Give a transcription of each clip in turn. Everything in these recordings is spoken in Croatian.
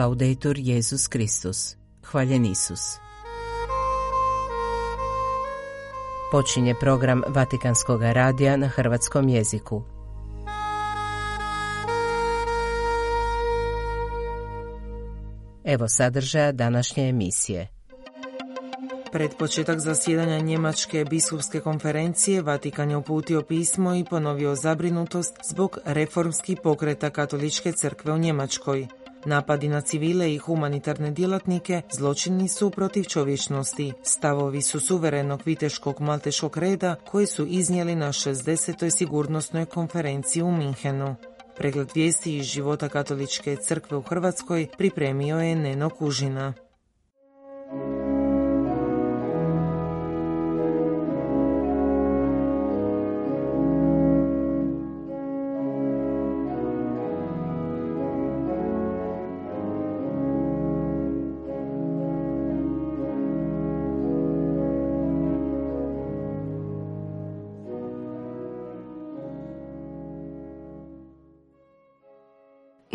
Laudetur Jezus Kristus. Hvaljen Isus. Počinje program Vatikanskog radija na hrvatskom jeziku. Evo sadržaja današnje emisije. Pred početak zasjedanja Njemačke biskupske konferencije Vatikan je uputio pismo i ponovio zabrinutost zbog reformskih pokreta katoličke crkve u Njemačkoj. Napadi na civile i humanitarne djelatnike zločini su protiv čovječnosti. Stavovi su suverenog viteškog malteškog reda koji su iznijeli na 60. sigurnosnoj konferenciji u Minhenu. Pregled vijesti iz života katoličke crkve u Hrvatskoj pripremio je Neno Kužina.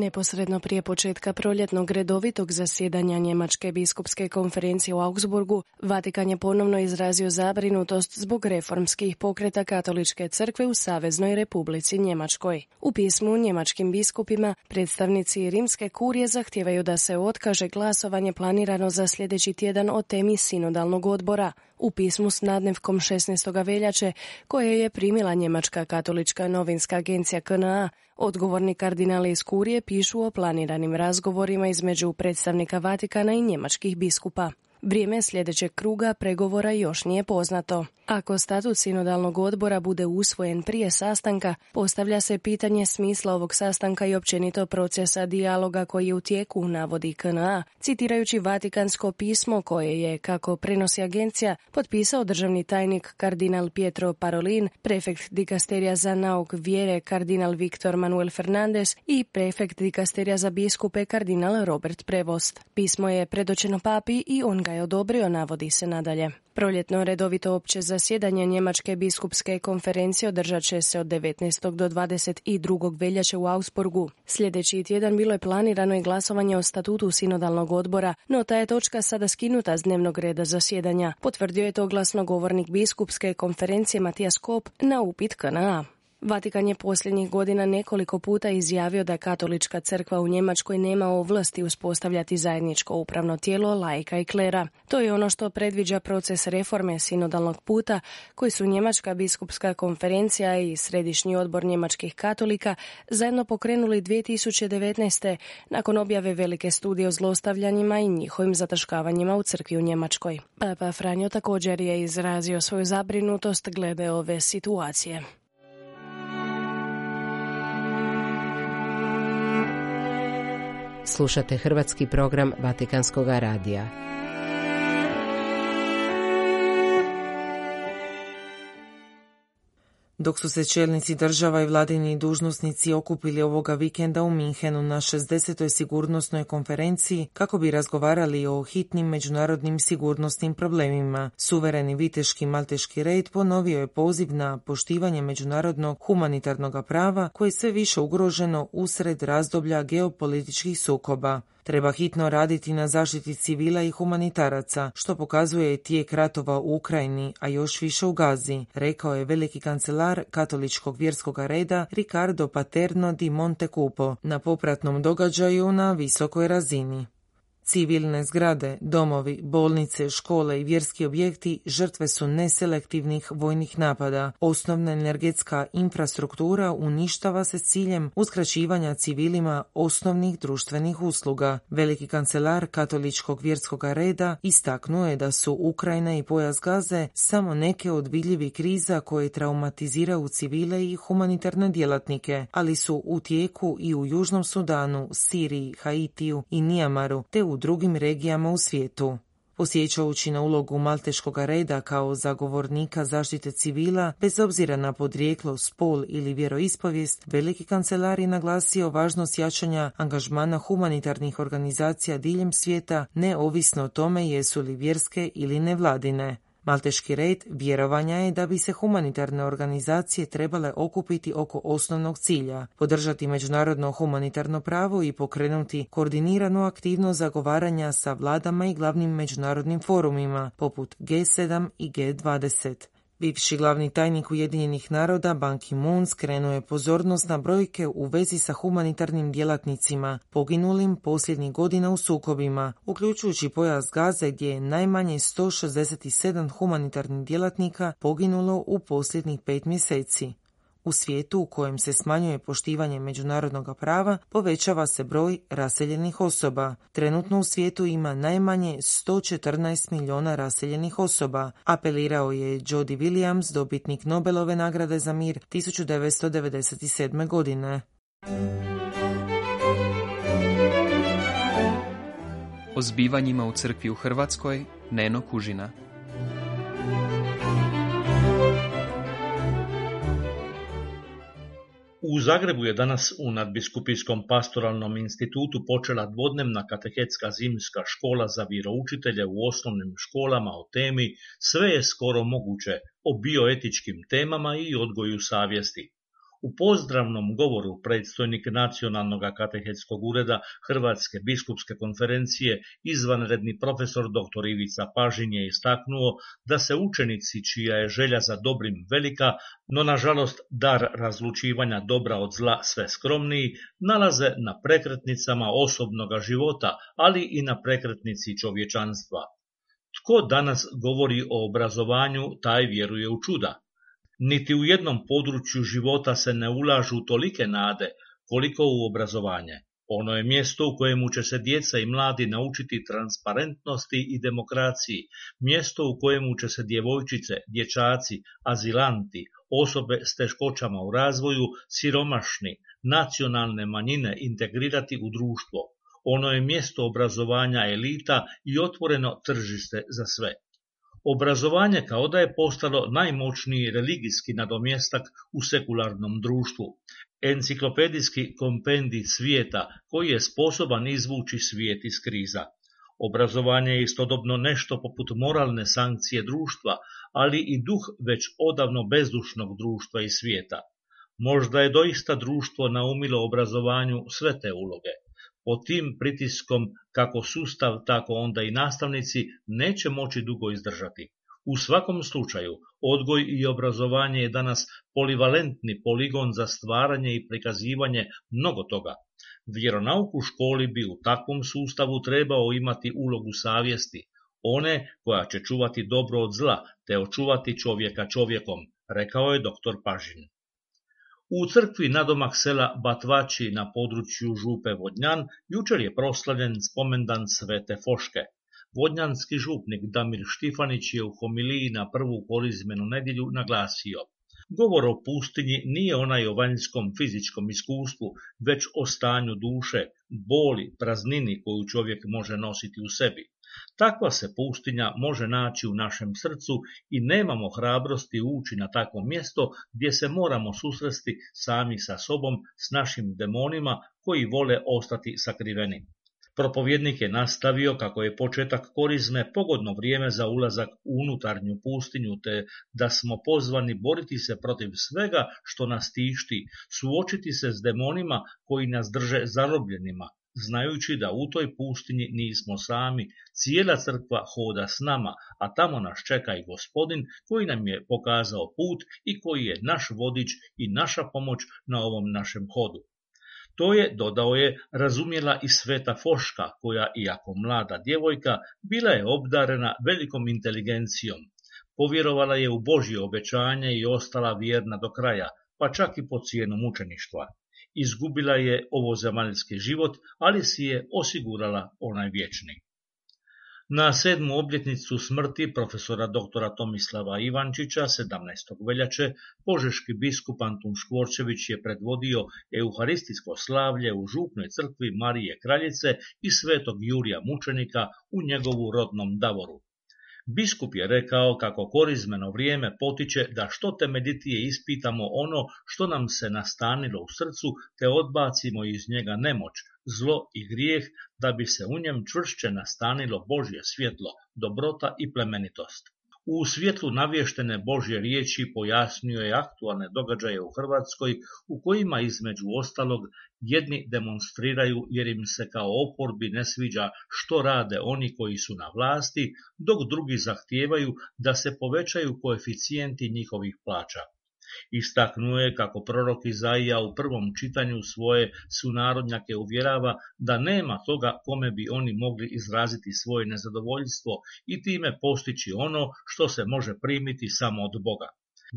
Neposredno prije početka proljetnog redovitog zasjedanja Njemačke biskupske konferencije u Augsburgu, Vatikan je ponovno izrazio zabrinutost zbog reformskih pokreta katoličke crkve u Saveznoj republici Njemačkoj. U pismu njemačkim biskupima predstavnici rimske kurije zahtijevaju da se otkaže glasovanje planirano za sljedeći tjedan o temi sinodalnog odbora. U pismu s nadnevkom 16. veljače koje je primila Njemačka katolička novinska agencija KNA, Odgovorni kardinali iz Kurije pišu o planiranim razgovorima između predstavnika Vatikana i njemačkih biskupa. Vrijeme sljedećeg kruga pregovora još nije poznato. Ako statut sinodalnog odbora bude usvojen prije sastanka, postavlja se pitanje smisla ovog sastanka i općenito procesa dijaloga koji je u tijeku, navodi KNA, citirajući Vatikansko pismo koje je, kako prenosi agencija, potpisao državni tajnik kardinal Pietro Parolin, prefekt dikasterija za nauk vjere kardinal Viktor Manuel Fernandez i prefekt dikasterija za biskupe kardinal Robert Prevost. Pismo je predočeno papi i on ga je odobrio, navodi se nadalje. Proljetno redovito opće zasjedanje Njemačke biskupske konferencije održat će se od 19. do 22. veljače u Augsburgu. Sljedeći tjedan bilo je planirano i glasovanje o statutu sinodalnog odbora, no ta je točka sada skinuta s dnevnog reda zasjedanja. Potvrdio je to glasnogovornik biskupske konferencije Matijas Kop na upit KNA. Vatikan je posljednjih godina nekoliko puta izjavio da katolička crkva u Njemačkoj nema ovlasti uspostavljati zajedničko upravno tijelo lajka i klera. To je ono što predviđa proces reforme sinodalnog puta koji su Njemačka biskupska konferencija i Središnji odbor njemačkih katolika zajedno pokrenuli 2019. nakon objave velike studije o zlostavljanjima i njihovim zataškavanjima u crkvi u Njemačkoj. Papa Franjo također je izrazio svoju zabrinutost glede ove situacije. Slušate hrvatski program Vatikanskog radija. Dok su se čelnici država i vladini dužnosnici okupili ovoga vikenda u Minhenu na 60. sigurnosnoj konferenciji kako bi razgovarali o hitnim međunarodnim sigurnosnim problemima, suvereni viteški malteški red ponovio je poziv na poštivanje međunarodnog humanitarnog prava koje je sve više ugroženo usred razdoblja geopolitičkih sukoba. Treba hitno raditi na zaštiti civila i humanitaraca, što pokazuje tijek ratova u Ukrajini, a još više u Gazi, rekao je veliki kancelar katoličkog vjerskog reda Ricardo Paterno di Montecupo na popratnom događaju na visokoj razini. Civilne zgrade, domovi, bolnice, škole i vjerski objekti žrtve su neselektivnih vojnih napada. Osnovna energetska infrastruktura uništava se s ciljem uskraćivanja civilima osnovnih društvenih usluga. Veliki kancelar katoličkog vjerskog reda istaknuo je da su Ukrajina i pojas Gaze samo neke od vidljivih kriza koje traumatiziraju civile i humanitarne djelatnike, ali su u tijeku i u Južnom Sudanu, Siriji, Haitiju i Nijamaru, te u drugim regijama u svijetu. Osjećajući na ulogu Malteškog reda kao zagovornika zaštite civila, bez obzira na podrijeklo, spol ili vjeroispovijest, veliki kancelar je naglasio važnost jačanja angažmana humanitarnih organizacija diljem svijeta, neovisno o tome jesu li vjerske ili nevladine. Malteški red vjerovanja je da bi se humanitarne organizacije trebale okupiti oko osnovnog cilja, podržati međunarodno humanitarno pravo i pokrenuti koordiniranu aktivnost zagovaranja sa vladama i glavnim međunarodnim forumima poput G7 i G20. Bivši glavni tajnik Ujedinjenih naroda Ban Ki-moon skrenuo je pozornost na brojke u vezi sa humanitarnim djelatnicima poginulim posljednjih godina u sukobima, uključujući pojas Gaze gdje je najmanje 167 humanitarnih djelatnika poginulo u posljednjih pet mjeseci. U svijetu u kojem se smanjuje poštivanje međunarodnog prava, povećava se broj raseljenih osoba. Trenutno u svijetu ima najmanje 114 milijuna raseljenih osoba, apelirao je Jody Williams, dobitnik Nobelove nagrade za mir 1997. godine. O zbivanjima u crkvi u Hrvatskoj Neno Kužina U Zagrebu je danas u nadbiskupijskom pastoralnom institutu počela dvodnevna katehetska zimska škola za vjeroučitelje u osnovnim školama o temi Sve je skoro moguće o bioetičkim temama i odgoju savjesti. U pozdravnom govoru predstojnik Nacionalnog katehetskog ureda Hrvatske biskupske konferencije izvanredni profesor dr. Ivica Pažin je istaknuo da se učenici čija je želja za dobrim velika, no nažalost dar razlučivanja dobra od zla sve skromniji, nalaze na prekretnicama osobnoga života, ali i na prekretnici čovječanstva. Tko danas govori o obrazovanju, taj vjeruje u čuda. Niti u jednom području života se ne ulažu tolike nade koliko u obrazovanje. Ono je mjesto u kojemu će se djeca i mladi naučiti transparentnosti i demokraciji, mjesto u kojemu će se djevojčice, dječaci, azilanti, osobe s teškoćama u razvoju, siromašni, nacionalne manjine integrirati u društvo. Ono je mjesto obrazovanja elita i otvoreno tržište za sve. Obrazovanje kao da je postalo najmoćniji religijski nadomjestak u sekularnom društvu, enciklopedijski kompendij svijeta koji je sposoban izvući svijet iz kriza. Obrazovanje je istodobno nešto poput moralne sankcije društva, ali i duh već odavno bezdušnog društva i svijeta. Možda je doista društvo naumilo obrazovanju sve te uloge pod tim pritiskom kako sustav, tako onda i nastavnici neće moći dugo izdržati. U svakom slučaju, odgoj i obrazovanje je danas polivalentni poligon za stvaranje i prikazivanje mnogo toga. Vjeronauk u školi bi u takvom sustavu trebao imati ulogu savjesti, one koja će čuvati dobro od zla, te očuvati čovjeka čovjekom, rekao je doktor Pažin. U crkvi nadomak sela Batvači na području Župe Vodnjan jučer je proslavljen spomendan Svete Foške. Vodnjanski župnik Damir Štifanić je u homiliji na prvu korizmenu nedjelju naglasio Govor o pustinji nije onaj o vanjskom fizičkom iskustvu, već o stanju duše, boli, praznini koju čovjek može nositi u sebi. Takva se pustinja može naći u našem srcu i nemamo hrabrosti ući na takvo mjesto gdje se moramo susresti sami sa sobom, s našim demonima koji vole ostati sakriveni. Propovjednik je nastavio kako je početak korizme pogodno vrijeme za ulazak u unutarnju pustinju te da smo pozvani boriti se protiv svega što nas tišti, suočiti se s demonima koji nas drže zarobljenima, znajući da u toj pustinji nismo sami, cijela crkva hoda s nama, a tamo nas čeka i gospodin koji nam je pokazao put i koji je naš vodič i naša pomoć na ovom našem hodu. To je, dodao je, razumjela i sveta Foška, koja, iako mlada djevojka, bila je obdarena velikom inteligencijom. Povjerovala je u Božje obećanje i ostala vjerna do kraja, pa čak i po cijenu mučeništva. Izgubila je ovo zemaljski život, ali si je osigurala onaj vječni. Na sedmu obljetnicu smrti profesora doktora Tomislava Ivančića 17. veljače požeški biskup Antun Škvorčević je predvodio euharistijsko slavlje u župnoj crkvi Marije Kraljice i svetog Jurija Mučenika u njegovu rodnom Davoru. Biskup je rekao kako korizmeno vrijeme potiče da što temeljitije ispitamo ono što nam se nastanilo u srcu te odbacimo iz njega nemoć, zlo i grijeh da bi se u njem čvršće nastanilo Božje svjetlo, dobrota i plemenitost. U svjetlu navještene Božje riječi pojasnio je aktualne događaje u Hrvatskoj u kojima između ostalog jedni demonstriraju jer im se kao oporbi ne sviđa što rade oni koji su na vlasti, dok drugi zahtijevaju da se povećaju koeficijenti njihovih plaća. Istaknuo je kako prorok Izaija u prvom čitanju svoje sunarodnjake uvjerava da nema toga kome bi oni mogli izraziti svoje nezadovoljstvo i time postići ono što se može primiti samo od Boga.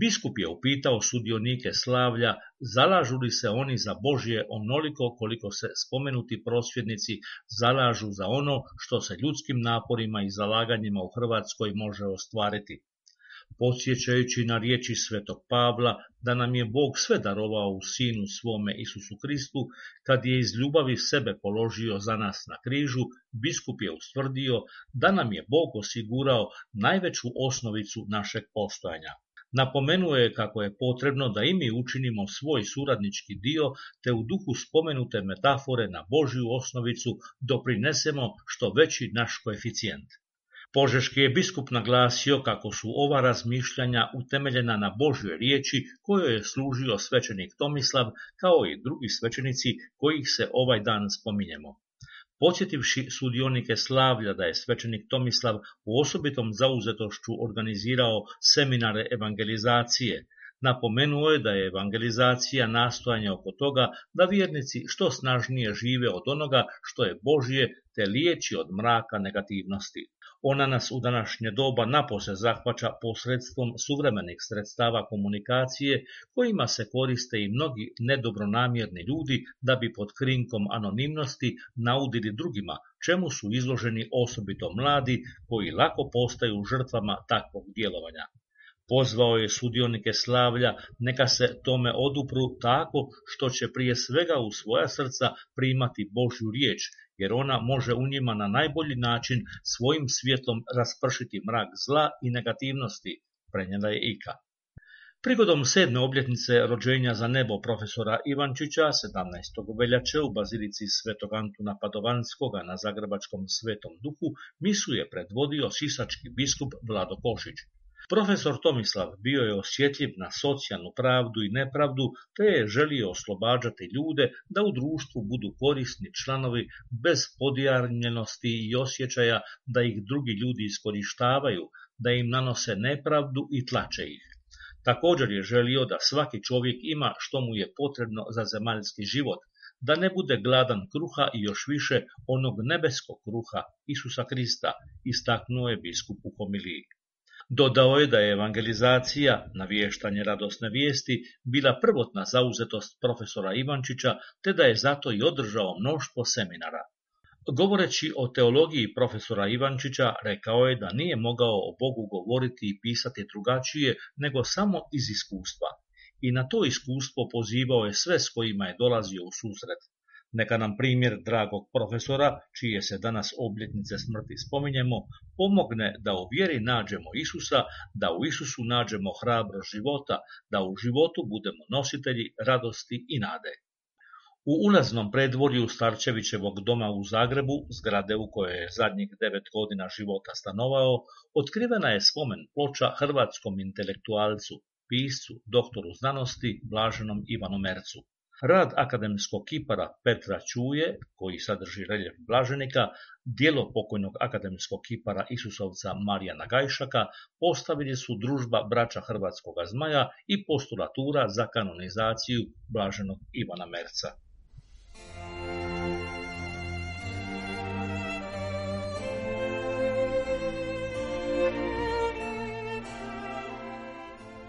Biskup je upitao sudionike slavlja zalažu li se oni za Božje onoliko koliko se spomenuti prosvjednici zalažu za ono što se ljudskim naporima i zalaganjima u Hrvatskoj može ostvariti podsjećajući na riječi svetog Pavla da nam je Bog sve darovao u Sinu svome Isusu Kristu, kad je iz ljubavi sebe položio za nas na križu, biskup je ustvrdio da nam je Bog osigurao najveću osnovicu našeg postojanja. Napomenuo je kako je potrebno da i mi učinimo svoj suradnički dio, te u duhu spomenute metafore na Božju osnovicu doprinesemo što veći naš koeficijent. Požeški je biskup naglasio kako su ova razmišljanja utemeljena na Božjoj riječi kojoj je služio svećenik Tomislav kao i drugi svećenici kojih se ovaj dan spominjemo. Podsjetivši sudionike slavlja da je svećenik Tomislav u osobitom zauzetošću organizirao seminare evangelizacije, Napomenuo je da je evangelizacija nastojanje oko toga da vjernici što snažnije žive od onoga što je Božje te liječi od mraka negativnosti. Ona nas u današnje doba napose zahvaća posredstvom suvremenih sredstava komunikacije kojima se koriste i mnogi nedobronamjerni ljudi da bi pod krinkom anonimnosti naudili drugima, čemu su izloženi osobito mladi koji lako postaju žrtvama takvog djelovanja. Pozvao je sudionike slavlja neka se tome odupru tako što će prije svega u svoja srca primati Božju riječ, jer ona može u njima na najbolji način svojim svjetlom raspršiti mrak zla i negativnosti, prenijela je Ika. Prigodom sedme obljetnice rođenja za nebo profesora Ivančića 17. veljače u bazilici Svetog Antuna Padovanskoga na Zagrebačkom Svetom Duhu misu je predvodio sisački biskup Vlado Košić. Profesor Tomislav bio je osjetljiv na socijalnu pravdu i nepravdu, te je želio oslobađati ljude da u društvu budu korisni članovi bez podijarnjenosti i osjećaja da ih drugi ljudi iskorištavaju, da im nanose nepravdu i tlače ih. Također je želio da svaki čovjek ima što mu je potrebno za zemaljski život, da ne bude gladan kruha i još više onog nebeskog kruha Isusa Krista, istaknuo je biskup u homiliji. Dodao je da je evangelizacija, navještanje radosne vijesti, bila prvotna zauzetost profesora Ivančića, te da je zato i održao mnoštvo seminara. Govoreći o teologiji profesora Ivančića, rekao je da nije mogao o Bogu govoriti i pisati drugačije nego samo iz iskustva. I na to iskustvo pozivao je sve s kojima je dolazio u susret. Neka nam primjer dragog profesora, čije se danas obljetnice smrti spominjemo, pomogne da u vjeri nađemo Isusa, da u Isusu nađemo hrabro života, da u životu budemo nositelji radosti i nade. U ulaznom predvorju Starčevićevog doma u Zagrebu, zgrade u kojoj je zadnjih devet godina života stanovao, otkrivena je spomen ploča hrvatskom intelektualcu, piscu, doktoru znanosti, blaženom Ivanu Mercu. Rad akademskog kipara Petra Čuje, koji sadrži reljef blaženika, dijelo pokojnog akademskog kipara Isusovca Marijana Gajšaka, postavili su družba braća Hrvatskog zmaja i postulatura za kanonizaciju blaženog Ivana Merca.